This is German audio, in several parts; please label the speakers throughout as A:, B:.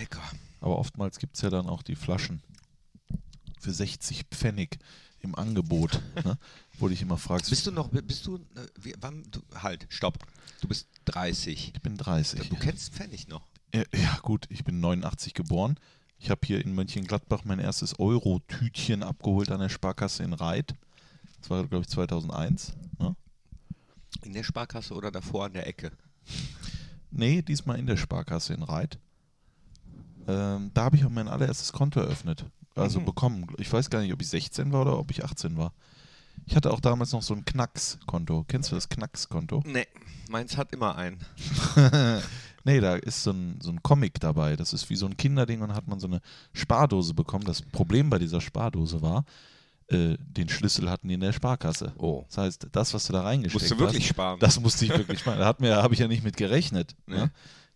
A: Lecker.
B: Aber oftmals gibt es ja dann auch die Flaschen für 60 Pfennig im Angebot, ne? wo dich immer fragst.
A: Bist du noch, bist du, äh, wann, du, halt, stopp. Du bist 30.
B: ich bin 30.
A: Du kennst Pfennig noch.
B: Ja, ja, gut, ich bin 89 geboren. Ich habe hier in Mönchengladbach mein erstes Euro-Tütchen abgeholt an der Sparkasse in Reit. Das war, glaube ich, 2001. Ne?
A: In der Sparkasse oder davor an der Ecke?
B: Nee, diesmal in der Sparkasse in Reit. Ähm, da habe ich auch mein allererstes Konto eröffnet. Also
A: Mhm.
B: bekommen. Ich weiß gar nicht, ob ich 16 war oder ob ich 18 war. Ich hatte auch damals noch so ein Knacks-Konto. Kennst du das Knacks-Konto?
A: Nee, meins hat immer einen.
B: nee, da ist so ein, so ein Comic dabei. Das ist wie so ein Kinderding und hat man so eine Spardose bekommen. Das Problem bei dieser Spardose war, äh, den Schlüssel hatten die in der Sparkasse.
A: Oh.
B: Das heißt, das, was du da reingesteckt
A: Musst du wirklich
B: hast,
A: sparen.
B: das musste ich wirklich machen. Da hat mir, habe ich ja nicht mit gerechnet.
A: Nee.
B: Ne?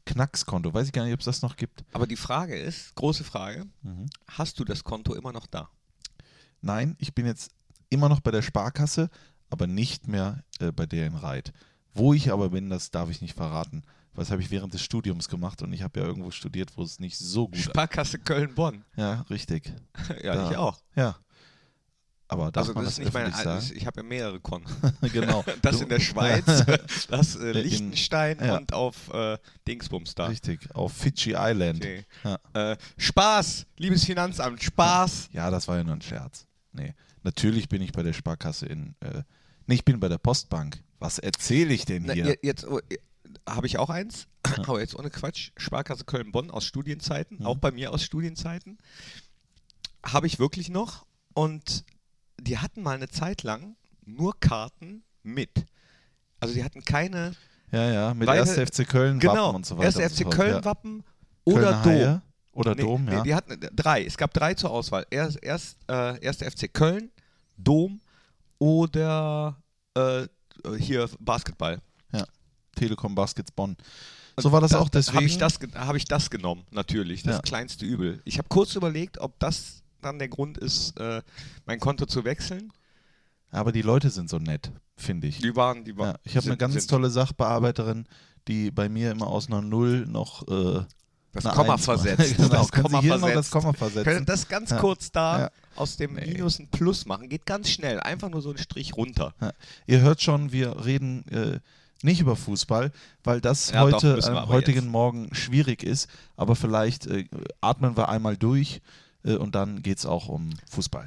B: Knackskonto. Weiß ich gar nicht, ob es das noch gibt.
A: Aber die Frage ist, große Frage,
B: Mhm.
A: hast du das Konto immer noch da?
B: Nein, ich bin jetzt immer noch bei der Sparkasse, aber nicht mehr äh, bei der in Reit. Wo ich aber bin, das darf ich nicht verraten. Was habe ich während des Studiums gemacht und ich habe ja irgendwo studiert, wo es nicht so gut
A: Sparkasse Köln-Bonn.
B: Ja, richtig.
A: ja,
B: Da.
A: ich auch.
B: Ja. Aber darf
A: Also
B: man
A: das
B: das,
A: ist nicht mein,
B: öffentlich
A: also
B: sagen?
A: ich habe ja mehrere Konten.
B: genau.
A: Das
B: Du-
A: in der Schweiz, das äh,
B: In-
A: Liechtenstein
B: ja.
A: und auf äh, Dingsbums da.
B: Richtig, auf Fidschi Island.
A: Okay.
B: Ja.
A: Äh, Spaß, liebes Finanzamt, Spaß.
B: ja, das war ja nur ein Scherz. Nee, natürlich bin ich bei der Sparkasse in, äh, nee, ich bin bei der Postbank. Was erzähle ich denn
A: Na,
B: hier?
A: je- jetzt oh, äh, habe ich auch eins, aber jetzt ohne Quatsch. Sparkasse Köln-Bonn aus Studienzeiten,
B: Mhm.
A: auch bei mir aus Studienzeiten. Habe ich wirklich noch. Und die hatten mal eine Zeit lang nur Karten mit. Also die hatten keine,
B: ja, ja, mit
A: Weil-
B: 1. FC Köln
A: genau,
B: Wappen und so weiter.
A: erst
B: und
A: FC
B: so fort,
A: Köln-Wappen
B: ja.
A: oder Dom.
B: Oder
A: Nee,
B: Dom,
A: nee,
B: ja.
A: die hatten drei. Es gab drei zur Auswahl. Erst, erst äh, erster FC Köln, Dom oder äh, hier Basketball.
B: Telekom Baskets Bonn. So war das auch deswegen.
A: Habe ich, das hab ich das genommen, natürlich. Das
B: Ja.
A: kleinste Übel. Ich habe kurz überlegt, ob das dann der Grund ist, äh, mein Konto zu wechseln.
B: Aber die Leute sind so nett, finde ich.
A: Die waren, die waren.
B: Ja, ich habe eine ganz tolle Sachbearbeiterin, die bei mir immer aus einer Null noch äh,
A: Das Komma
B: Eins
A: versetzt.
B: genau,
A: das Komma
B: hier noch
A: versetzt.
B: das Komma
A: Können das ganz
B: Ja.
A: kurz da
B: Ja.
A: aus dem
B: Nee.
A: Minus ein Plus machen. Geht ganz schnell. Einfach nur so einen Strich runter.
B: Ja. Ihr hört schon, wir reden äh, nicht über Fußball, weil das heute am
A: aber
B: heutigen
A: jetzt.
B: Morgen schwierig ist. Aber vielleicht äh, atmen wir einmal durch und dann geht es auch um Fußball.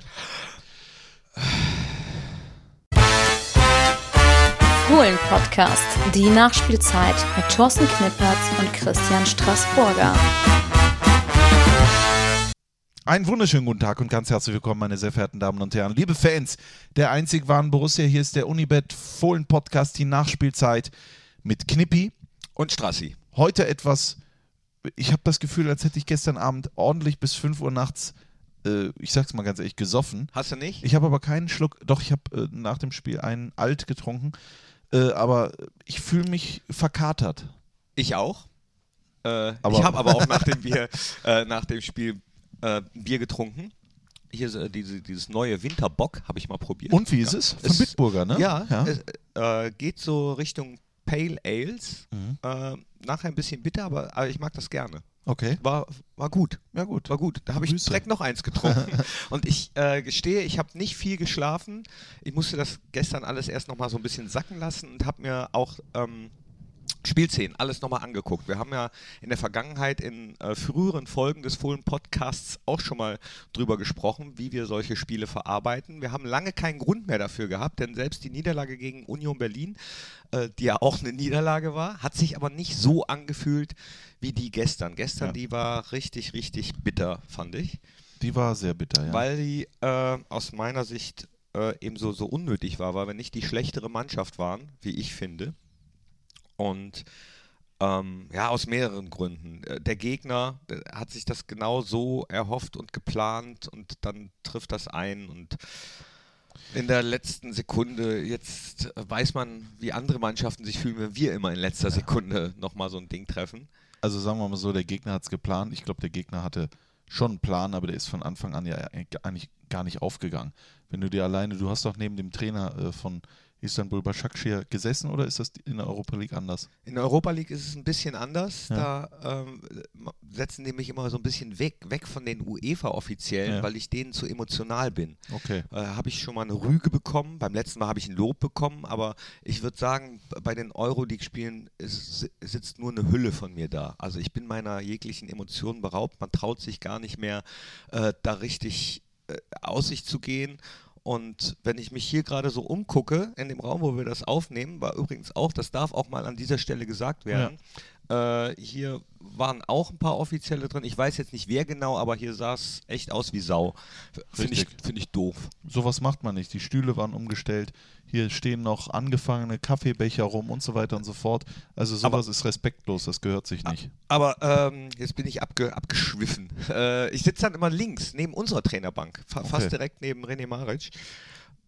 C: Fohlen-Podcast, die Nachspielzeit mit Thorsten Knippertz und Christian Straßburger.
B: Einen wunderschönen guten Tag und ganz herzlich willkommen, meine sehr verehrten Damen und Herren. Liebe Fans der einzig wahren Borussia, hier ist der Unibet Fohlen Podcast, die Nachspielzeit mit Knippi.
A: Und Strassi.
B: Heute etwas, ich habe das Gefühl, als hätte ich gestern Abend ordentlich bis 5 Uhr nachts, äh, ich sag's mal ganz ehrlich, gesoffen.
A: Hast du nicht?
B: Ich habe aber keinen Schluck, doch, ich habe äh, nach dem Spiel einen Alt getrunken, äh, aber ich fühle mich verkatert.
A: Ich auch. Äh,
B: Aber-
A: ich habe aber auch nach dem Bier, äh, nach dem Spiel äh, Bier getrunken. Hier ist äh, diese, dieses neue Winterbock, habe ich mal probiert.
B: Und wie ist es? Von
A: Es-
B: Bitburger, ne?
A: Ja,
B: ja.
A: es geht so Richtung Pale Ales.
B: Mhm.
A: Nachher ein bisschen bitter, aber, aber ich mag das gerne.
B: Okay,
A: War, war gut.
B: ja gut.
A: War gut. Da habe ich
B: Grüße.
A: direkt noch eins getrunken. Und ich äh, gestehe, ich habe nicht viel geschlafen. Ich musste das gestern alles erst nochmal so ein bisschen sacken lassen und habe mir auch ähm, Spielszenen alles nochmal angeguckt. Wir haben ja in der Vergangenheit in äh, früheren Folgen des Fohlen Podcasts auch schon mal drüber gesprochen, wie wir solche Spiele verarbeiten. Wir haben lange keinen Grund mehr dafür gehabt, denn selbst die Niederlage gegen Union Berlin, äh, die ja auch eine Niederlage war, hat sich aber nicht so angefühlt wie die gestern. Gestern,
B: Ja.
A: die war richtig, richtig bitter, fand ich,
B: Die war sehr bitter, ja.
A: weil die äh, aus meiner Sicht äh, eben so, so unnötig war, weil wir nicht die schlechtere Mannschaft waren, wie ich finde. Und ähm, ja, aus mehreren Gründen. Äh, Der Gegner der hat sich das genau so erhofft und geplant und dann trifft das ein und in der letzten Sekunde, jetzt äh, weiß man, wie andere Mannschaften sich fühlen, wenn wir immer in letzter Sekunde nochmal so ein Ding treffen.
B: also sagen wir mal so, der Gegner hat es geplant. Ich glaube, der Gegner hatte schon einen Plan, aber der ist von Anfang an ja eigentlich gar nicht aufgegangen. Wenn du dir alleine, du hast doch neben dem Trainer äh, von Istanbul Başakşehir gesessen oder ist das in der Europa League anders?
A: In der Europa League ist es ein bisschen anders.
B: Ja.
A: Da ähm, setzen die mich immer so ein bisschen weg, weg von den UEFA-Offiziellen,
B: Ja.
A: weil ich denen zu emotional bin.
B: Okay.
A: Äh, habe ich schon mal eine Rüge bekommen. Beim letzten Mal habe ich ein Lob bekommen, aber ich würde sagen, bei den Euroleague-Spielen sitzt nur eine Hülle von mir da. Also ich bin meiner jeglichen Emotionen beraubt. Man traut sich gar nicht mehr, äh, da richtig äh, aus sich zu gehen. Und wenn ich mich hier gerade so umgucke, in dem Raum, wo wir das aufnehmen, war übrigens auch, das darf auch mal an dieser Stelle gesagt werden, äh, hier waren auch ein paar Offizielle drin. Ich weiß jetzt nicht wer genau, aber hier sah es echt aus wie Sau. Finde ich, find ich doof.
B: Sowas macht man nicht. Die Stühle waren umgestellt. Hier stehen noch angefangene Kaffeebecher rum und so weiter und so fort. Also sowas ist respektlos, das gehört sich nicht.
A: Aber ähm, jetzt bin ich abge abgeschwiffen. Äh, ich sitze dann immer links, neben unserer Trainerbank, fa
B: Okay.
A: fast direkt neben René Maric.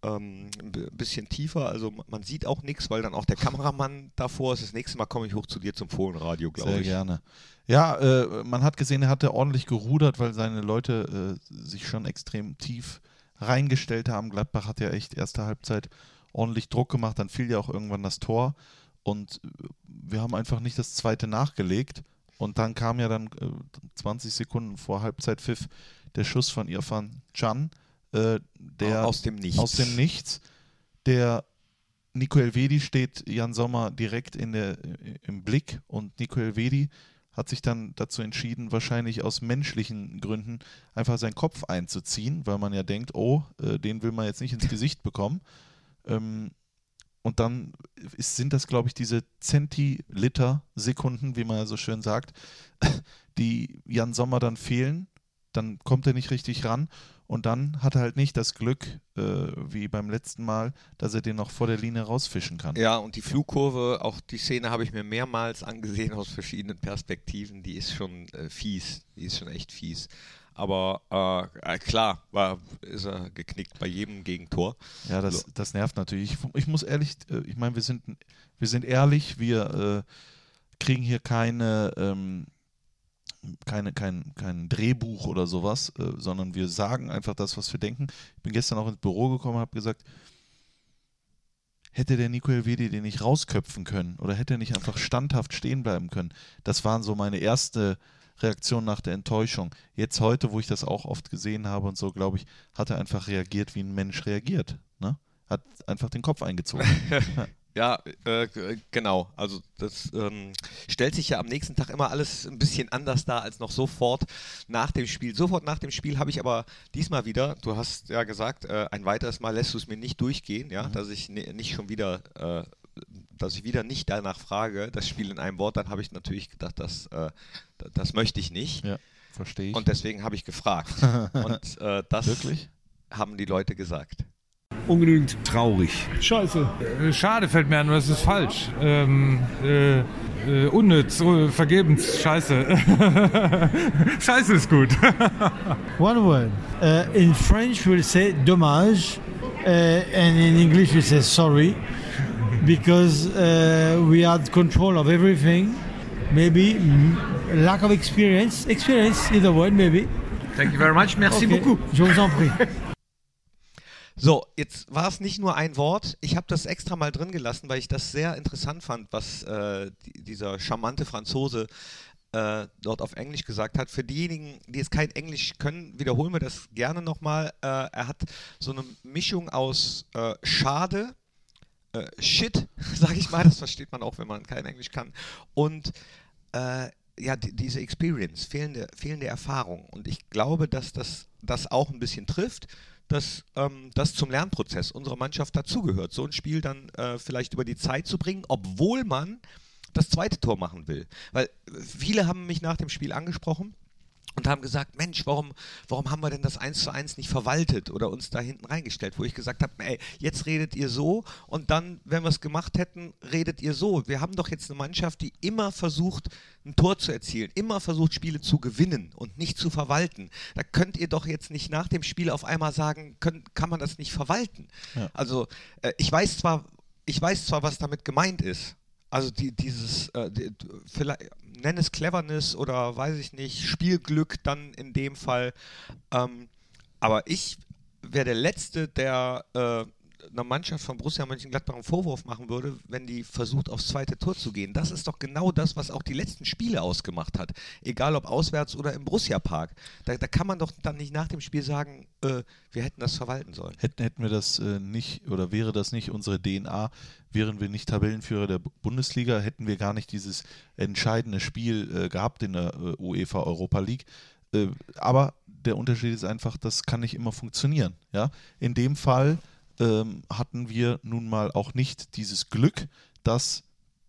A: Ähm, ein bi- bisschen tiefer, also man sieht auch nichts, weil dann auch der Kameramann davor ist. Das nächste Mal komme ich hoch zu dir zum Fohlenradio, glaube
B: Sehr
A: ich.
B: gerne. Ja, äh, man hat gesehen, er hatte ordentlich gerudert, weil seine Leute äh, sich schon extrem tief reingestellt haben. Gladbach hat ja echt erste Halbzeit ordentlich Druck gemacht, dann fiel ja auch irgendwann das Tor und äh, wir haben einfach nicht das zweite nachgelegt und dann kam ja dann äh, 20 Sekunden vor Halbzeitpfiff der Schuss von Irfan Can, äh, der
A: aus dem Nichts.
B: aus dem Nichts. Der Nico Elvedi steht Jan Sommer direkt in der, im Blick und Nico Elvedi hat sich dann dazu entschieden, wahrscheinlich aus menschlichen Gründen einfach seinen Kopf einzuziehen, weil man ja denkt, oh, äh, den will man jetzt nicht ins Gesicht bekommen. Ähm, und dann ist, sind das, glaube ich, diese Zentiliter-Sekunden, wie man ja so schön sagt, die Jan Sommer dann fehlen. Dann kommt er nicht richtig ran und dann hat er halt nicht das Glück, äh, wie beim letzten Mal, dass er den noch vor der Linie rausfischen kann.
A: Ja, und die Flugkurve, auch die Szene habe ich mir mehrmals angesehen aus verschiedenen Perspektiven. Die ist schon äh, fies. Die ist schon echt fies. Aber äh, äh, klar, war, ist er geknickt bei jedem Gegentor.
B: Ja, das, das nervt natürlich. Ich, ich muss ehrlich, äh, ich meine, wir sind, wir sind ehrlich, wir äh, kriegen hier keine, ähm, keine, kein, kein Drehbuch oder sowas, äh, sondern wir sagen einfach das, was wir denken. Ich bin gestern auch ins Büro gekommen und habe gesagt, hätte der Nico Elvedi den nicht rausköpfen können oder hätte er nicht einfach standhaft stehen bleiben können? Das waren so meine erste Reaktion nach der Enttäuschung. Jetzt heute, wo ich das auch oft gesehen habe und so, glaube ich, hat er einfach reagiert, wie ein Mensch reagiert. Ne? Hat einfach den Kopf eingezogen.
A: Ja, äh, genau. Also das ähm, stellt sich ja am nächsten Tag immer alles ein bisschen anders dar als noch sofort nach dem Spiel. Sofort nach dem Spiel habe ich aber diesmal wieder, du hast ja gesagt, äh, ein weiteres Mal lässt du es mir nicht durchgehen, ja, dass ich ni- nicht schon wieder, äh, dass ich wieder nicht danach frage, das Spiel in einem Wort, dann habe ich natürlich gedacht, das, äh, das möchte ich nicht.
B: ja, verstehe ich.
A: Und deswegen habe ich gefragt. Und äh, das
B: Wirklich?
A: haben die Leute gesagt.
D: Ungenügend traurig.
E: Scheiße.
F: Äh, Schade fällt mir an, das ist falsch. Ähm, äh, äh, unnütz, äh, vergebens, scheiße. scheiße ist gut.
E: One word. Uh, in French, we'll say dommage, uh, and in English, we say sorry, because uh, we had control of everything. Maybe lack of experience. Experience, either word, maybe.
D: Thank you very much. Merci
E: Okay,
D: beaucoup.
E: Je vous en prie.
A: So, jetzt war es nicht nur ein Wort. Ich habe das extra mal drin gelassen, weil ich das sehr interessant fand, was äh, die, dieser charmante Franzose äh, dort auf Englisch gesagt hat. Für diejenigen, die jetzt kein Englisch können, wiederholen wir das gerne nochmal. Äh, er hat so eine Mischung aus äh, Schade, äh, Shit, sage ich mal, das versteht man auch, wenn man kein Englisch kann, und äh, ja, die, diese Experience, fehlende, fehlende Erfahrung. Und ich glaube, dass das, das auch ein bisschen trifft, dass ähm, das zum Lernprozess unserer Mannschaft dazugehört, so ein Spiel dann äh, vielleicht über die Zeit zu bringen, obwohl man das zweite Tor machen will. Weil äh, viele haben mich nach dem Spiel angesprochen und haben gesagt, Mensch, warum, warum haben wir denn das 1 zu 1 nicht verwaltet oder uns da hinten reingestellt, wo ich gesagt habe, ey, jetzt redet ihr so und dann, wenn wir es gemacht hätten, redet ihr so. Wir haben doch jetzt eine Mannschaft, die immer versucht, ein Tor zu erzielen, immer versucht, Spiele zu gewinnen und nicht zu verwalten. Da könnt ihr doch jetzt nicht nach dem Spiel auf einmal sagen, können, kann man das nicht verwalten.
B: Ja.
A: Also äh, ich weiß zwar, ich weiß zwar, was damit gemeint ist. Also die, dieses, äh, die, vielleicht, nenn es Cleverness oder weiß ich nicht, Spielglück dann in dem Fall. Ähm, aber ich wäre der Letzte, der äh, einer Mannschaft von Borussia Mönchengladbach einen Vorwurf machen würde, wenn die versucht, aufs zweite Tor zu gehen. Das ist doch genau das, was auch die letzten Spiele ausgemacht hat. Egal ob auswärts oder im Borussia-Park. Da, da kann man doch dann nicht nach dem Spiel sagen, äh, wir hätten das verwalten sollen.
B: Hätten, hätten wir das äh, nicht oder wäre das nicht unsere DNA, wären wir nicht Tabellenführer der Bu- Bundesliga, hätten wir gar nicht dieses entscheidende Spiel äh, gehabt in der äh, UEFA Europa League. Äh, aber der Unterschied ist einfach, das kann nicht immer funktionieren. Ja? In dem Fall ähm, hatten wir nun mal auch nicht dieses Glück, dass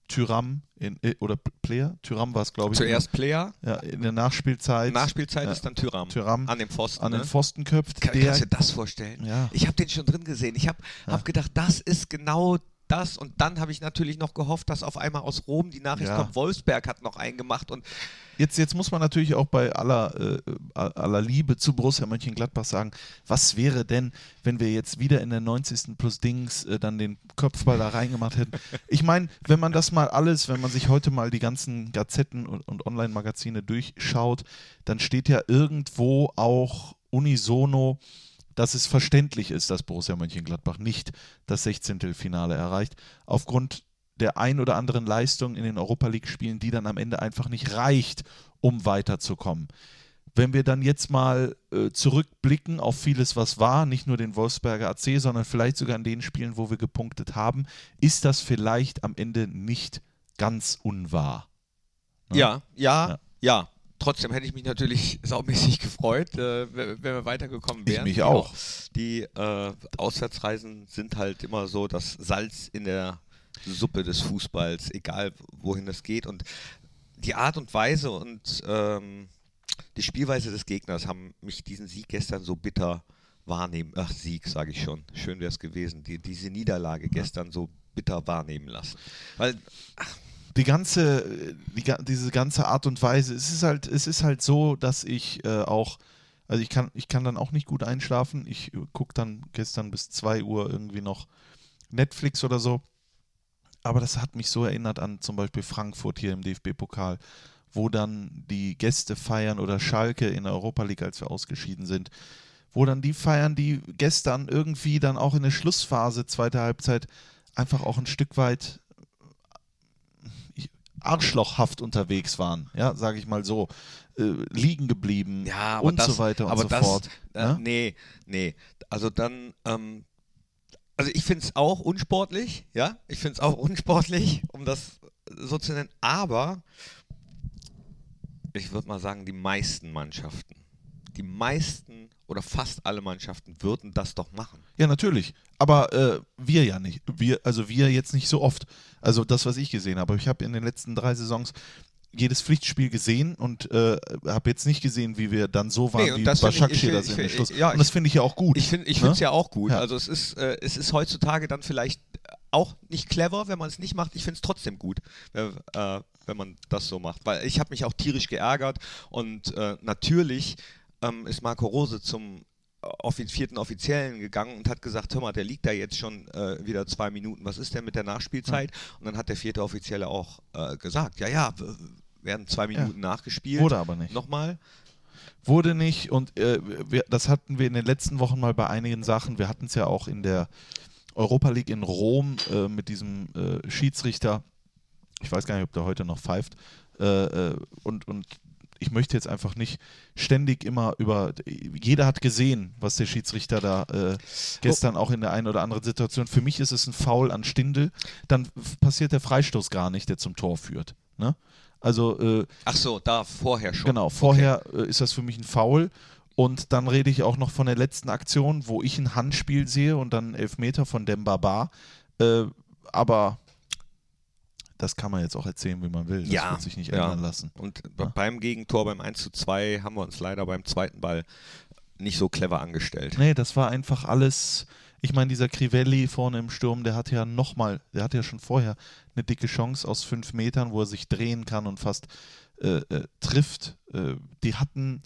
B: Tyram in, äh, oder Player, Tyram war es glaube ich,
A: Zuerst Player,
B: ja, in der Nachspielzeit
A: Nachspielzeit
B: ja,
A: ist dann Tyram.
B: Tyram
A: An dem Pfosten.
B: an den
A: ne?
B: Pfosten köpft.
A: Kann,
B: der,
A: kannst du dir das vorstellen?
B: Ja.
A: Ich habe den schon drin gesehen. Ich habe hab gedacht, das ist genau das. Und dann habe ich natürlich noch gehofft, dass auf einmal aus Rom die Nachricht
B: Ja.
A: kommt, Wolfsberg hat noch einen gemacht. Und
B: Jetzt, jetzt muss man natürlich auch bei aller, äh, aller Liebe zu Borussia Mönchengladbach sagen, was wäre denn, wenn wir jetzt wieder in der 90. plus Dings äh, dann den Kopfball da reingemacht hätten? Ich meine, wenn man das mal alles, wenn man sich heute mal die ganzen Gazetten und, und Online-Magazine durchschaut, dann steht ja irgendwo auch unisono, dass es verständlich ist, dass Borussia Mönchengladbach nicht das 16. Finale erreicht, aufgrund der ein oder anderen Leistung in den Europa League-Spielen, die dann am Ende einfach nicht reicht, um weiterzukommen. Wenn wir dann jetzt mal äh, zurückblicken auf vieles, was war, nicht nur den Wolfsberger AC, sondern vielleicht sogar in den Spielen, wo wir gepunktet haben, ist das vielleicht am Ende nicht ganz unwahr.
A: ja, ja,
B: Ja.
A: ja. Trotzdem hätte ich mich natürlich saumäßig gefreut, äh, wenn wir weitergekommen
B: Ich
A: wären.
B: mich
A: Die
B: auch.
A: Die äh, Auswärtsreisen sind halt immer so das Salz in der Suppe des Fußballs, egal wohin es geht. Und die Art und Weise und ähm, die Spielweise des Gegners haben mich diesen Sieg gestern so bitter wahrnehmen, ach Sieg sage ich schon, schön wäre es gewesen, die, diese Niederlage gestern so bitter wahrnehmen lassen. Weil
B: die ganze, die, diese ganze Art und Weise, es ist halt, es ist halt so, dass ich äh, auch, also ich kann, ich kann dann auch nicht gut einschlafen. Ich gucke dann gestern bis 2 Uhr irgendwie noch Netflix oder so. Aber das hat mich so erinnert an zum Beispiel Frankfurt hier im DFB-Pokal, wo dann die Gäste feiern oder Schalke in der Europa League, als wir ausgeschieden sind, wo dann die feiern, die gestern irgendwie dann auch in der Schlussphase, zweite Halbzeit, einfach auch ein Stück weit arschlochhaft unterwegs waren, ja, sage ich mal so, äh, liegen geblieben
A: Ja,
B: und
A: das,
B: so weiter und
A: aber
B: so
A: das,
B: fort.
A: Äh,
B: ja?
A: Nee, nee. Also dann, ähm, also ich finde es auch unsportlich, ja, ich finde es auch unsportlich, um das so zu nennen, aber ich würde mal sagen, die meisten Mannschaften, die meisten oder fast alle Mannschaften würden das doch machen.
B: Ja, natürlich. Aber äh, wir ja nicht. Wir, also wir jetzt nicht so oft. Also das, was ich gesehen habe. Ich habe in den letzten drei Saisons jedes Pflichtspiel gesehen und äh, habe jetzt nicht gesehen, wie wir dann so waren
A: Nee,
B: wie
A: find ich- ich
B: das
A: find-
B: in den
A: ich-
B: Schluss.
A: ja,
B: und das finde ich ja auch gut.
A: Ich finde ich
B: ne?
A: es ja auch gut.
B: Ja.
A: Also es ist, äh, es ist heutzutage dann vielleicht auch nicht clever, wenn man es nicht macht. Ich finde es trotzdem gut, äh, wenn man das so macht. Weil ich habe mich auch tierisch geärgert und äh, natürlich ähm, ist Marco Rose zum offi vierten Offiziellen gegangen und hat gesagt, hör mal, der liegt da jetzt schon äh, wieder zwei Minuten. Was ist denn mit der Nachspielzeit? Und dann hat der vierte Offizielle auch äh, gesagt, ja, ja, werden zwei Minuten nachgespielt.
B: Wurde aber nicht.
A: Nochmal.
B: Wurde nicht und äh, wir, das hatten wir in den letzten Wochen mal bei einigen Sachen. Wir hatten es ja auch in der Europa League in Rom äh, mit diesem äh, Schiedsrichter. Ich weiß gar nicht, ob der heute noch pfeift. Äh, äh, und, und ich möchte jetzt einfach nicht ständig immer über. Jeder hat gesehen, was der Schiedsrichter da äh, gestern auch in der einen oder anderen Situation. Für mich ist es ein Foul an Stindel. Dann passiert der Freistoß gar nicht, der zum Tor führt. Ne? Also äh,
A: Ach so, da vorher schon.
B: Genau, vorher äh, ist das für mich ein Foul. Und dann rede ich auch noch von der letzten Aktion, wo ich ein Handspiel sehe und dann einen Elfmeter von Demba Ba. Äh, aber das kann man jetzt auch erzählen, wie man will. Das
A: Ja,
B: wird sich nicht
A: ja.
B: ändern lassen.
A: Und be- beim Gegentor, beim 1 zu 2, haben wir uns leider beim zweiten Ball nicht so clever angestellt.
B: Nee, das war einfach alles. Ich meine, dieser Crivelli vorne im Sturm, der hat ja nochmal, der hat ja schon vorher eine dicke Chance aus fünf Metern, wo er sich drehen kann und fast äh, äh, trifft. Äh, die hatten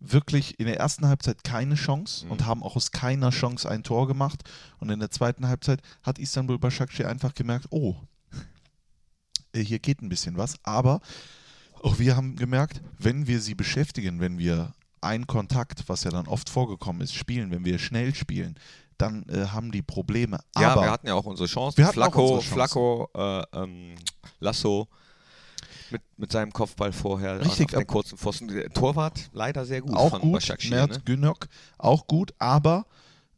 B: wirklich in der ersten Halbzeit keine Chance
A: Mhm.
B: und haben auch aus keiner Chance ein Tor gemacht. Und in der zweiten Halbzeit hat Istanbul Başakşehir einfach gemerkt, oh, äh, hier geht ein bisschen was. Aber auch wir haben gemerkt, wenn wir sie beschäftigen, wenn wir einen Kontakt, was ja dann oft vorgekommen ist, spielen, wenn wir schnell spielen, dann äh, haben die Probleme.
A: Ja,
B: Aber
A: wir hatten ja auch unsere Chance.
B: Wir hatten auch
A: Flacco,
B: unsere.
A: Flacco, äh, ähm, Lasso mit, mit seinem Kopfball vorher
B: Richtig,
A: auf den
B: ab-
A: kurzen Pfosten. Der Torwart leider sehr gut
B: auch
A: von
B: gut,
A: Başakşehir,
B: Mert
A: ne?
B: Günok, auch gut, aber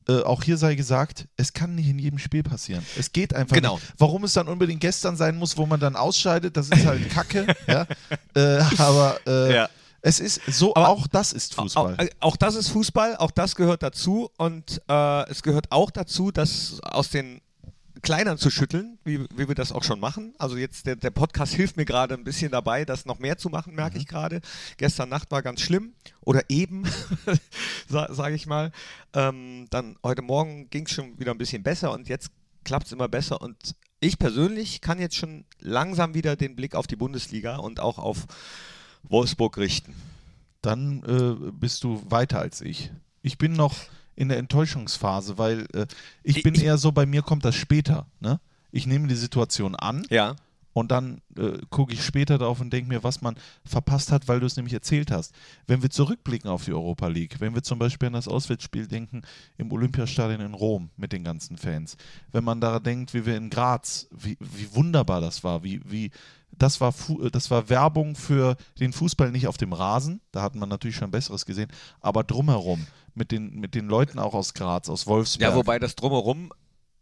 B: äh, auch hier sei gesagt, es kann nicht in jedem Spiel passieren. Es geht einfach
A: Genau.
B: nicht. Warum es dann unbedingt gestern sein muss, wo man dann ausscheidet, das ist halt Kacke. ja? äh, aber äh,
A: Ja.
B: Es ist so,
A: Aber-
B: auch das ist Fußball.
A: Auch, äh, auch das ist Fußball, auch das gehört dazu und äh, es gehört auch dazu, dass aus den Kleinern zu schütteln, wie, wie wir das auch schon machen. Also jetzt der, der Podcast hilft mir gerade ein bisschen dabei, das noch mehr zu machen, merke ich gerade. Gestern Nacht war ganz schlimm oder eben, sa sage ich mal. Ähm, dann heute Morgen ging es schon wieder ein bisschen besser und jetzt klappt es immer besser und ich persönlich kann jetzt schon langsam wieder den Blick auf die Bundesliga und auch auf Wolfsburg richten.
B: dann äh, bist du weiter als ich. Ich bin noch in der Enttäuschungsphase, weil äh, ich,
A: Ich-
B: bin
A: ich-
B: eher so, bei mir kommt das später. Ne? Ich nehme die Situation an
A: Ja.
B: und dann äh, gucke ich später drauf und denke mir, was man verpasst hat, weil du es nämlich erzählt hast. Wenn wir zurückblicken auf die Europa League, wenn wir zum Beispiel an das Auswärtsspiel denken im Olympiastadion in Rom mit den ganzen Fans, wenn man daran denkt, wie wir in Graz, wie, wie wunderbar das war, wie, wie das war, Fu- äh, das war Werbung für den Fußball nicht auf dem Rasen, da hat man natürlich schon Besseres gesehen, aber drumherum, mit den, mit den Leuten auch aus Graz, aus Wolfsburg.
A: Ja, wobei das drumherum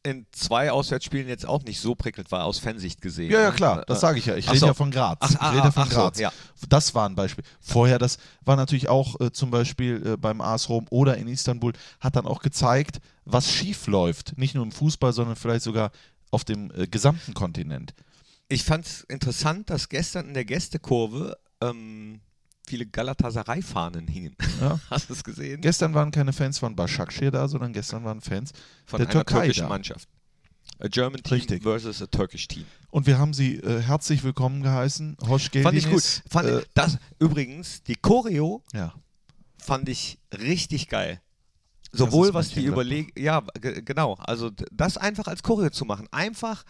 A: in zwei Auswärtsspielen jetzt auch nicht so prickelnd war, aus Fansicht gesehen.
B: Ja, ja,
A: ne?
B: klar, das
A: Äh,
B: sage ich ja. Ich
A: ach
B: rede
A: so.
B: ja von Graz.
A: Ach,
B: ich
A: ah,
B: rede ja von
A: ach so,
B: Graz.
A: ja.
B: Das war ein Beispiel. Vorher, das war natürlich auch äh, zum Beispiel äh, beim AS Rom oder in Istanbul, hat dann auch gezeigt, was schief läuft. Nicht nur im Fußball, sondern vielleicht sogar auf dem äh, gesamten Kontinent.
A: Ich fand es interessant, dass gestern in der Gästekurve ähm, viele Galatasaray-Fahnen hingen.
B: Ja.
A: Hast du es gesehen?
B: Gestern waren keine Fans von Başakşehir da, sondern gestern waren Fans
A: Von
B: der
A: einer
B: Türkei
A: türkischen
B: da.
A: Mannschaft. A German Team
B: Richtig.
A: versus a Turkish Team.
B: Und wir haben sie äh, herzlich willkommen geheißen. Hoş
A: Fand ich gut.
B: geldiniz.
A: Fand
B: äh,
A: das, übrigens, die Choreo
B: ja.
A: fand ich richtig geil. Sowohl was die überlegen, ja, ge- genau, also das einfach als Choreo zu machen. Einfach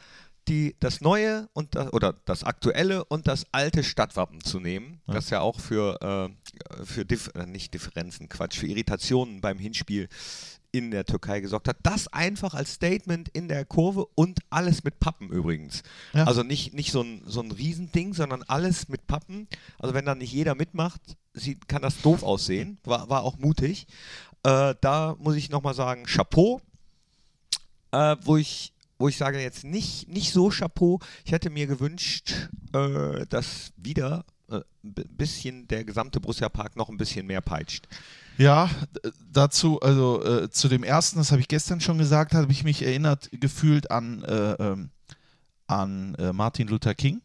A: die, das Neue und das, oder das Aktuelle und das alte Stadtwappen zu nehmen,
B: Ja.
A: das ja auch für, äh, für Dif äh, nicht Differenzen, Quatsch, für Irritationen beim Hinspiel in der Türkei gesorgt hat. Das einfach als Statement in der Kurve und alles mit Pappen übrigens.
B: Ja.
A: Also nicht, nicht so, ein, so ein Riesending, sondern alles mit Pappen. Also wenn dann nicht jeder mitmacht, sieht, kann das doof aussehen. War, war auch mutig. Äh, da muss ich nochmal sagen, Chapeau. Äh, wo ich wo ich sage jetzt nicht, nicht so Chapeau. Ich hätte mir gewünscht, äh, dass wieder äh, ein bisschen der gesamte Borussia Park noch ein bisschen mehr peitscht.
B: Ja, dazu, also äh, zu dem ersten, das habe ich gestern schon gesagt, habe ich mich erinnert gefühlt an, äh, ähm, an äh, Martin Luther King,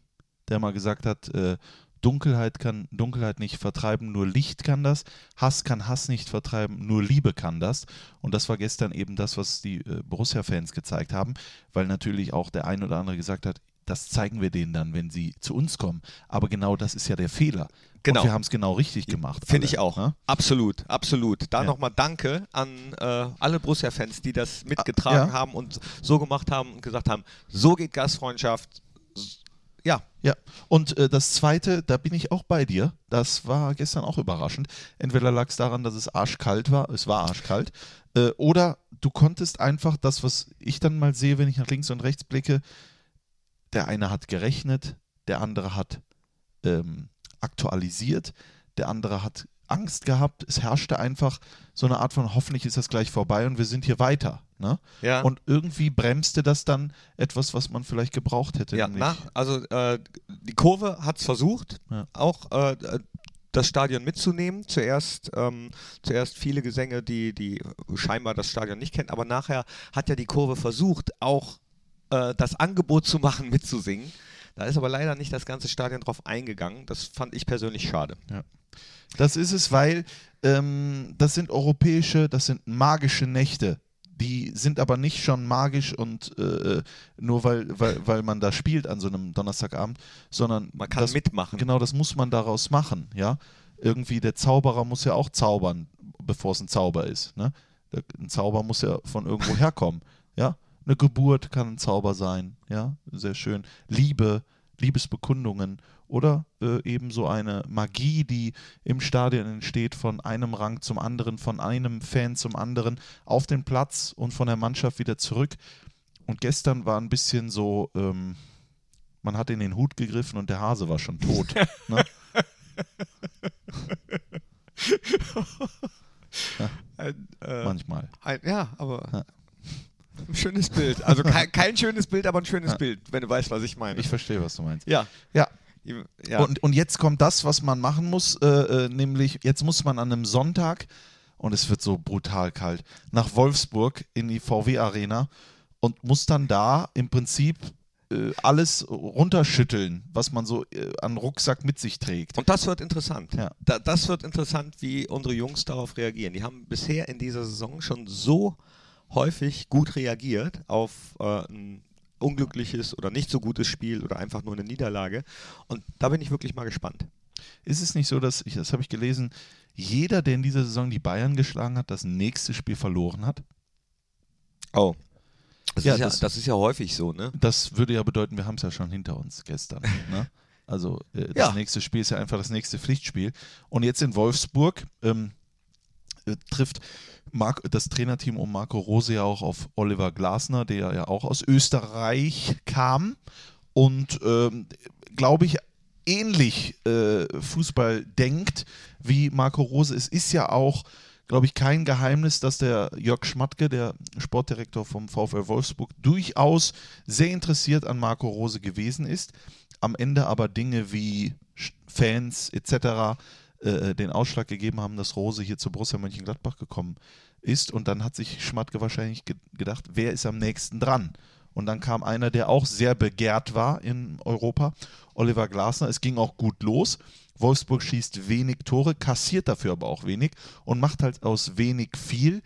B: der mal gesagt hat, äh, Dunkelheit kann Dunkelheit nicht vertreiben, nur Licht kann das. Hass kann Hass nicht vertreiben, nur Liebe kann das. Und das war gestern eben das, was die äh, Borussia-Fans gezeigt haben, weil natürlich auch der ein oder andere gesagt hat, das zeigen wir denen dann, wenn sie zu uns kommen. Aber genau das ist ja der Fehler.
A: Genau.
B: Und wir haben es genau richtig gemacht.
A: Finde ich auch.
B: ne?
A: Absolut, absolut. Da
B: Ja.
A: nochmal Danke an äh, alle Borussia-Fans, die das mitgetragen
B: ja.
A: haben und so gemacht haben und gesagt haben, so geht Gastfreundschaft. Ja,
B: Ja, und äh, das zweite, da bin ich auch bei dir. Das war gestern auch überraschend. Entweder lag es daran, dass es arschkalt war, es war arschkalt, äh, oder du konntest einfach das, was ich dann mal sehe, wenn ich nach links und rechts blicke, der eine hat gerechnet, der andere hat ähm, aktualisiert, der andere hat Angst gehabt. Es herrschte einfach so eine Art von, hoffentlich ist das gleich vorbei und wir sind hier weiter. Ne?
A: ja.
B: Und irgendwie bremste das dann etwas, was man vielleicht gebraucht hätte.
A: Ja, nach, also äh, die Kurve hat es versucht,
B: Ja.
A: auch äh, das Stadion mitzunehmen. Zuerst, ähm, zuerst viele Gesänge, die, die scheinbar das Stadion nicht kennen, aber nachher hat ja die Kurve versucht, auch äh, das Angebot zu machen, mitzusingen. Da ist aber leider nicht das ganze Stadion drauf eingegangen. Das fand ich persönlich schade.
B: Das ist es, weil ähm, das sind europäische, das sind magische Nächte. Die sind aber nicht schon magisch und äh, nur weil, weil, weil man da spielt an so einem Donnerstagabend, sondern
A: Man kann
B: das,
A: mitmachen.
B: Genau, das muss man daraus machen, ja. Irgendwie der Zauberer muss ja auch zaubern, bevor es ein Zauber ist. Ne? Ein Zauber muss ja von irgendwo herkommen, ja. Eine Geburt kann ein Zauber sein, ja, sehr schön. Liebe, Liebesbekundungen oder äh, eben so eine Magie, die im Stadion entsteht, von einem Rang zum anderen, von einem Fan zum anderen, auf den Platz und von der Mannschaft wieder zurück. Und gestern war ein bisschen so, ähm, man hat in den Hut gegriffen und der Hase war schon tot. ne?
A: Ein, äh,
B: Manchmal.
A: ein, ja, aber
B: Ja.
A: Ein schönes Bild. Also kein, kein schönes Bild, aber ein schönes Bild, wenn du weißt, was ich meine.
B: Ich verstehe, was du meinst.
A: ja.
B: Ja,
A: ja.
B: Und, und jetzt kommt das, was man machen muss, äh, äh, nämlich jetzt muss man an einem Sonntag, und es wird so brutal kalt, nach Wolfsburg in die VW-Arena und muss dann da im Prinzip äh, alles runterschütteln, was man so äh, an Rucksack mit sich trägt.
A: Und das wird interessant.
B: Ja.
A: Da, das wird interessant, wie unsere Jungs darauf reagieren. Die haben bisher in dieser Saison schon so häufig gut reagiert auf äh, ein unglückliches oder nicht so gutes Spiel oder einfach nur eine Niederlage. Und da bin ich wirklich mal gespannt.
B: Ist es nicht so, dass, ich, das habe ich gelesen, jeder, der in dieser Saison die Bayern geschlagen hat, das nächste Spiel verloren hat?
A: Oh. Das,
B: Ja,
A: ist, ja,
B: das-
A: das ist ja häufig so, ne?
B: Das würde ja bedeuten, wir haben es ja schon hinter uns gestern. ne? Also äh, das
A: Ja.
B: nächste Spiel ist ja einfach das nächste Pflichtspiel. Und jetzt in Wolfsburg ähm, äh, trifft Marc, das Trainerteam um Marco Rose ja auch auf Oliver Glasner, der ja auch aus Österreich kam und ähm, glaube ich ähnlich äh, Fußball denkt wie Marco Rose. Es ist ja auch, glaube ich, kein Geheimnis, dass der Jörg Schmatke, der Sportdirektor vom VfL Wolfsburg, durchaus sehr interessiert an Marco Rose gewesen ist. Am Ende aber Dinge wie Fans etc. Äh, den Ausschlag gegeben haben, dass Rose hier zu Borussia Mönchengladbach gekommen ist. Und dann hat sich Schmatke wahrscheinlich ge gedacht, wer ist am nächsten dran? Und dann kam einer, der auch sehr begehrt war in Europa, Oliver Glasner. Es ging auch gut los. Wolfsburg schießt wenig Tore, kassiert dafür aber auch wenig und macht halt aus wenig viel.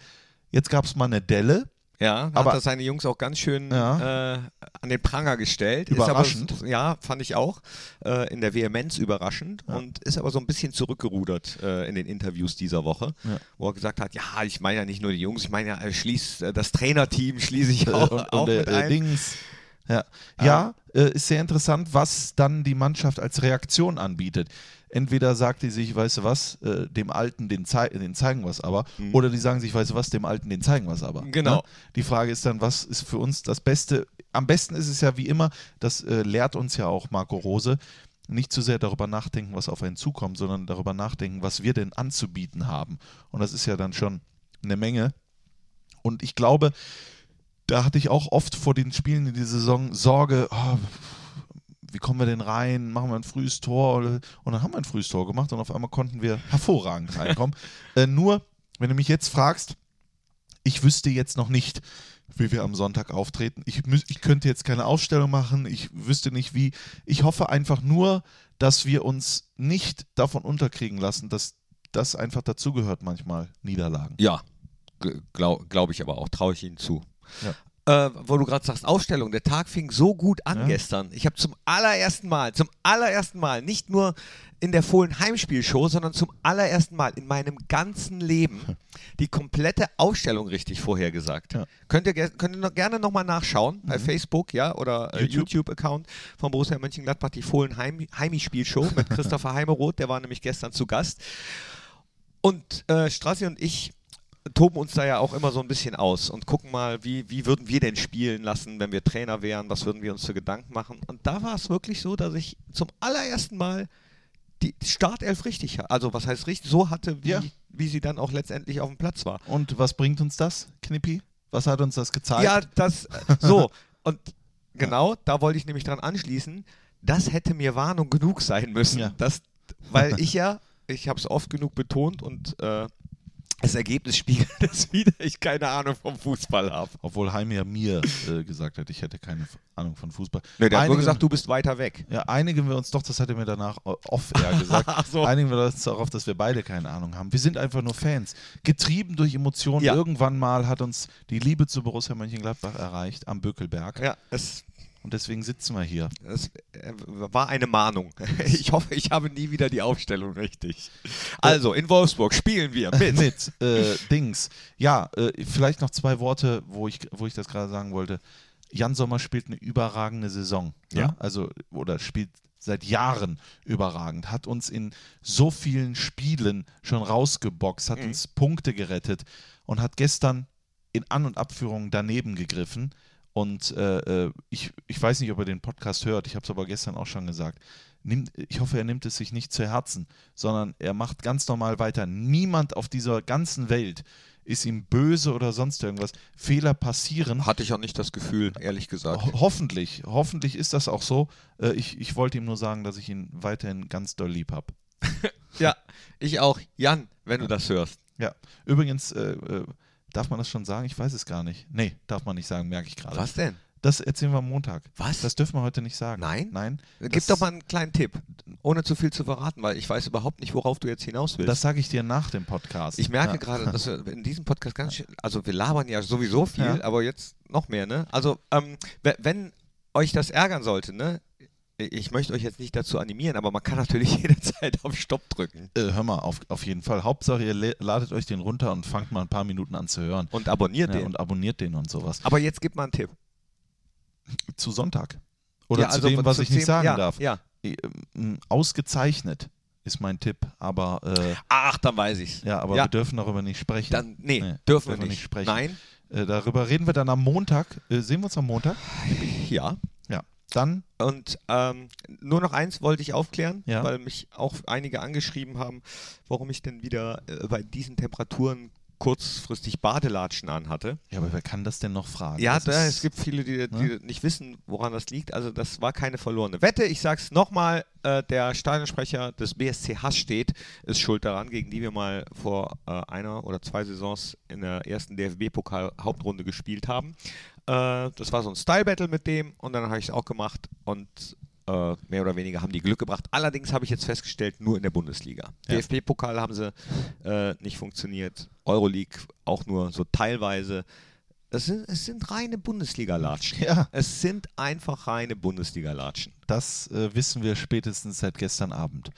B: Jetzt gab es mal eine Delle.
A: Ja,
B: Aber-
A: hat er seine Jungs auch ganz schön
B: Ja.
A: äh, an den Pranger gestellt.
B: Überraschend.
A: Aber, ja, fand ich auch. Äh, in der Vehemenz überraschend und ist aber so ein bisschen zurückgerudert äh, in den Interviews dieser Woche,
B: Ja.
A: wo er gesagt hat, ja, ich meine ja nicht nur die Jungs, ich meine ja, schließ, äh, das Trainerteam schließe ich auch,
B: Äh, und,
A: auch
B: und
A: mit
B: äh,
A: ein.
B: Dings. Ja, ja äh, ist sehr interessant, was dann die Mannschaft als Reaktion anbietet. Entweder sagt die sich, weißt du was, äh, dem Alten, den, zei den zeigen wir es aber, oder die sagen sich, weißt du was, dem Alten, den zeigen wir es aber.
A: Mhm. Genau.
B: Ne? Die Frage ist dann, was ist für uns das Beste? Am besten ist es ja wie immer, das äh, lehrt uns ja auch Marco Rose, nicht zu sehr darüber nachdenken, was auf einen zukommt, sondern darüber nachdenken, was wir denn anzubieten haben. Und das ist ja dann schon eine Menge. Und ich glaube, da hatte ich auch oft vor den Spielen in dieser Saison Sorge, oh, wie kommen wir denn rein? Machen wir ein frühes Tor? Oder- Und dann haben wir ein frühes Tor gemacht und auf einmal konnten wir hervorragend reinkommen. äh, nur, wenn du mich jetzt fragst, ich wüsste jetzt noch nicht, wie wir am Sonntag auftreten. Ich, ich könnte jetzt keine Ausstellung machen, ich wüsste nicht wie. Ich hoffe einfach nur, dass wir uns nicht davon unterkriegen lassen, dass das einfach dazugehört manchmal, Niederlagen.
A: Ja, glaube glaub ich aber auch, traue ich Ihnen zu.
B: Ja.
A: Äh, wo du gerade sagst, Ausstellung, der Tag fing so gut an
B: Ja.
A: gestern. Ich habe zum allerersten Mal, zum allerersten Mal, nicht nur in der Fohlen Heimspielshow, sondern zum allerersten Mal in meinem ganzen Leben die komplette Ausstellung richtig vorhergesagt.
B: Ja.
A: Könnt ihr, könnt ihr noch gerne nochmal nachschauen bei Facebook, ja, oder äh,
B: YouTube.
A: YouTube-Account von Borussia Mönchengladbach, die Fohlen Heim Heimi-Spielshow mit Christopher Heimeroth, der war nämlich gestern zu Gast. Und äh, Strassi und ich toben uns da ja auch immer so ein bisschen aus und gucken mal, wie, wie würden wir denn spielen lassen, wenn wir Trainer wären, was würden wir uns für Gedanken machen. Und da war es wirklich so, dass ich zum allerersten Mal die Startelf richtig hatte. Also was heißt richtig, so hatte, wie,
B: Ja.
A: wie sie dann auch letztendlich auf dem Platz war.
B: Und was bringt uns das, Knippi? Was hat uns das gezeigt?
A: Ja, das, äh, so. Und genau, da wollte ich nämlich dran anschließen. Das hätte mir Warnung genug sein müssen.
B: Ja.
A: Das, weil ich ja, ich habe es oft genug betont und äh, das Ergebnis spiegelt das wieder, ich keine Ahnung vom Fußball habe.
B: Obwohl Heim ja mir äh, gesagt hat, ich hätte keine Ahnung von Fußball.
A: Nee, der hat nur
B: Einigen-
A: gesagt, du bist weiter weg.
B: Ja, einigen wir uns doch, das hat er mir danach off-air gesagt,
A: so.
B: einigen wir uns darauf, dass wir beide keine Ahnung haben. Wir sind einfach nur Fans. Getrieben durch Emotionen.
A: Ja.
B: Irgendwann mal hat uns die Liebe zu Borussia Mönchengladbach erreicht am Bökelberg.
A: Ja, es,
B: Und deswegen sitzen wir hier.
A: es äh, war eine Mahnung. Ich hoffe, ich habe nie wieder die Aufstellung richtig. Also, in Wolfsburg spielen wir mit.
B: Mit äh, Dings. Ja, äh, vielleicht noch zwei Worte, wo ich, wo ich das gerade sagen wollte. Jan Sommer spielt eine überragende Saison.
A: Ja.
B: Ne? Also, oder spielt seit Jahren überragend, hat uns in so vielen Spielen schon rausgeboxt, hat uns Punkte gerettet und hat gestern in An- und Abführungen daneben gegriffen. Und äh, äh, ich, ich weiß nicht, ob er den Podcast hört, ich habe es aber gestern auch schon gesagt. Nimmt, ich hoffe, er nimmt es sich nicht zu Herzen, sondern er macht ganz normal weiter. Niemand auf dieser ganzen Welt ist ihm böse oder sonst irgendwas. Fehler passieren.
A: Hatte ich auch nicht das Gefühl, ehrlich gesagt.
B: Ho hoffentlich, hoffentlich ist das auch so. Äh, ich, ich wollte ihm nur sagen, dass ich ihn weiterhin ganz doll lieb habe.
A: Ja, ich auch. Jan, wenn du das hörst.
B: Ja, übrigens, äh, äh, darf man das schon sagen? Ich weiß es gar nicht. Nee, darf man nicht sagen, merke ich gerade.
A: Was denn?
B: Das erzählen wir am Montag.
A: Was?
B: Das dürfen wir heute nicht sagen.
A: Nein?
B: Nein.
A: Gib doch mal einen kleinen Tipp, ohne zu viel zu verraten, weil ich weiß überhaupt nicht, worauf du jetzt hinaus willst.
B: Das sage ich dir nach dem Podcast.
A: ich merke
B: Ja.
A: gerade, dass wir in diesem Podcast ganz schön, also wir labern ja sowieso viel,
B: Ja.
A: aber jetzt noch mehr, ne? Also, ähm, we- wenn euch das ärgern sollte, ne? Ich möchte euch jetzt nicht dazu animieren, aber man kann natürlich jederzeit auf Stopp drücken.
B: Äh, hör mal, auf, auf jeden Fall. Hauptsache, ihr ladet euch den runter und fangt mal ein paar Minuten an zu hören.
A: Und abonniert
B: Ja,
A: den.
B: und abonniert den und sowas.
A: aber jetzt gib mal einen Tipp.
B: Zu Sonntag. Oder
A: Ja,
B: zu
A: also
B: dem, was
A: zu
B: ich nicht
A: dem-
B: sagen
A: ja,
B: darf.
A: Ja.
B: Ähm, Ausgezeichnet ist mein Tipp, aber, äh,
A: Ach, dann weiß ich's.
B: ja, aber wir dürfen darüber nicht sprechen.
A: Dann, nee,
B: Nee,
A: dürfen wir nicht.
B: sprechen.
A: Nein?
B: Äh, darüber reden wir dann am Montag. Äh, sehen wir uns am Montag?
A: Ja.
B: Dann,
A: Und ähm, nur noch eins wollte ich aufklären,
B: Ja.
A: weil mich auch einige angeschrieben haben, warum ich denn wieder äh, bei diesen Temperaturen kurzfristig Badelatschen anhatte.
B: ja, aber wer kann das denn noch fragen?
A: Ja, da,
B: ist-
A: es gibt viele, die, die
B: ne?
A: nicht wissen, woran das liegt. Also das war keine verlorene Wette. Ich sag's nochmal, äh, der Stadionsprecher des BSC Hassstedt ist schuld daran, gegen die wir mal vor äh, einer oder zwei Saisons in der ersten DFB-Pokal-Hauptrunde gespielt haben. Äh, das war so ein Style-Battle mit dem und dann habe ich es auch gemacht und äh, mehr oder weniger haben die Glück gebracht. Allerdings habe ich jetzt festgestellt, nur in der Bundesliga.
B: Ja.
A: DFB-Pokal haben sie äh, nicht funktioniert. Euroleague auch nur so teilweise. Es sind, es sind reine Bundesliga-Latschen.
B: Ja.
A: Es sind einfach reine Bundesliga-Latschen.
B: Das äh, wissen wir spätestens seit gestern Abend.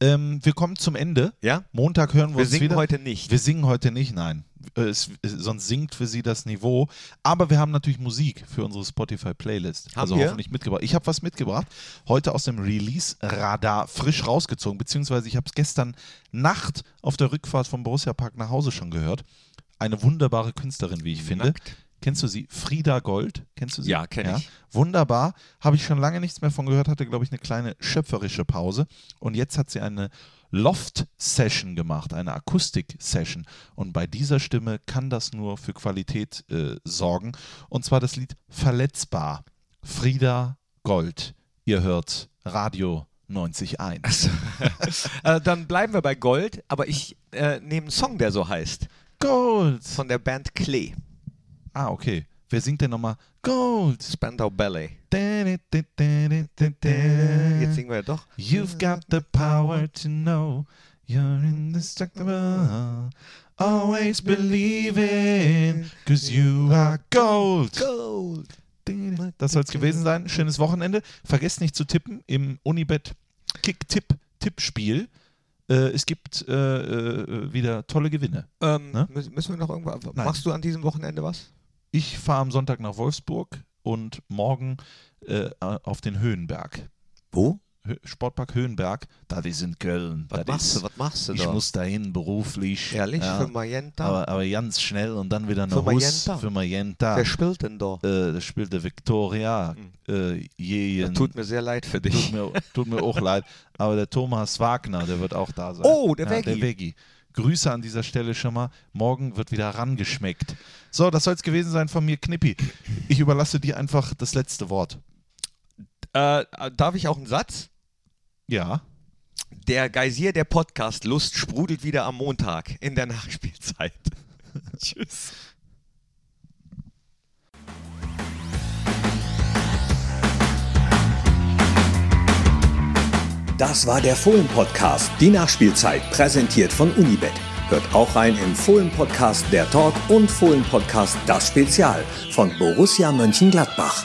B: Ähm, wir kommen zum Ende.
A: Ja?
B: Montag hören wir,
A: Wir
B: uns
A: singen
B: wieder.
A: heute nicht.
B: Wir singen heute nicht, nein. Es, es, sonst sinkt für Sie das Niveau. Aber wir haben natürlich Musik für unsere Spotify-Playlist. Also
A: wir?
B: hoffentlich mitgebracht. Ich habe was mitgebracht. Heute aus dem Release-Radar frisch rausgezogen. Beziehungsweise ich habe es gestern Nacht auf der Rückfahrt vom Borussia Park nach Hause schon gehört. Eine wunderbare Künstlerin, wie ich finde. Kennst du sie? Frieda Gold. Kennst du sie?
A: Ja, kenn ich.
B: Wunderbar. Habe ich schon lange nichts mehr von gehört, hatte, glaube ich, eine kleine schöpferische Pause. Und jetzt hat sie eine Loft-Session gemacht, eine Akustik-Session. Und bei dieser Stimme kann das nur für Qualität äh, sorgen. Und zwar das Lied Verletzbar. Frieda Gold. Ihr hört Radio 90.1.
A: Äh, dann bleiben wir bei Gold, aber ich äh, nehme einen Song, der so heißt.
B: Gold.
A: Von der Band Klee.
B: Ah, okay. Wer singt denn nochmal? Gold.
A: Spandau Ballet.
B: Jetzt
A: singen wir doch.
B: You've got the power to know you're indestructible. Always believe in, cause you are gold.
A: Gold.
B: Das soll es gewesen sein. Schönes Wochenende. Vergesst nicht zu tippen im Unibet Kick-Tipp-Tippspiel. Äh, es gibt äh, äh, wieder tolle Gewinne.
A: Ähm,
B: Ne?
A: müssen wir noch irgendwas. Machst du an diesem Wochenende was?
B: Ich fahre am Sonntag nach Wolfsburg und morgen äh, auf den Höhenberg.
A: Wo?
B: Sportpark Höhenberg. Das ist in Köln.
A: Was machst
B: ist,
A: du? Was machst du
B: Ich
A: da?
B: muss dahin beruflich.
A: Ehrlich?
B: Ja.
A: Für Magenta?
B: Aber, aber ganz schnell und dann wieder eine
A: Für
B: Hus für Magenta.
A: Wer spielt denn da?
B: Äh, das spielt der Victoria. Äh, Jejen.
A: Tut mir sehr leid für
B: tut,
A: dich.
B: mir, tut mir auch leid. Aber der Thomas Wagner, der wird auch da sein.
A: Oh, der
B: ja,
A: Veggie.
B: Der Veggie. Grüße an dieser Stelle schon mal. Morgen wird wieder rangeschmeckt. So, das soll es gewesen sein von mir, Knippi. Ich überlasse dir einfach das letzte Wort.
A: Äh, darf ich auch einen Satz?
B: Ja.
A: Der Geysir der Podcast Lust sprudelt wieder am Montag in der Nachspielzeit. Tschüss.
G: Das war der Fohlen-Podcast, die Nachspielzeit, präsentiert von Unibet. Hört auch rein im Fohlen-Podcast Der Talk und Fohlen-Podcast Das Spezial von Borussia Mönchengladbach.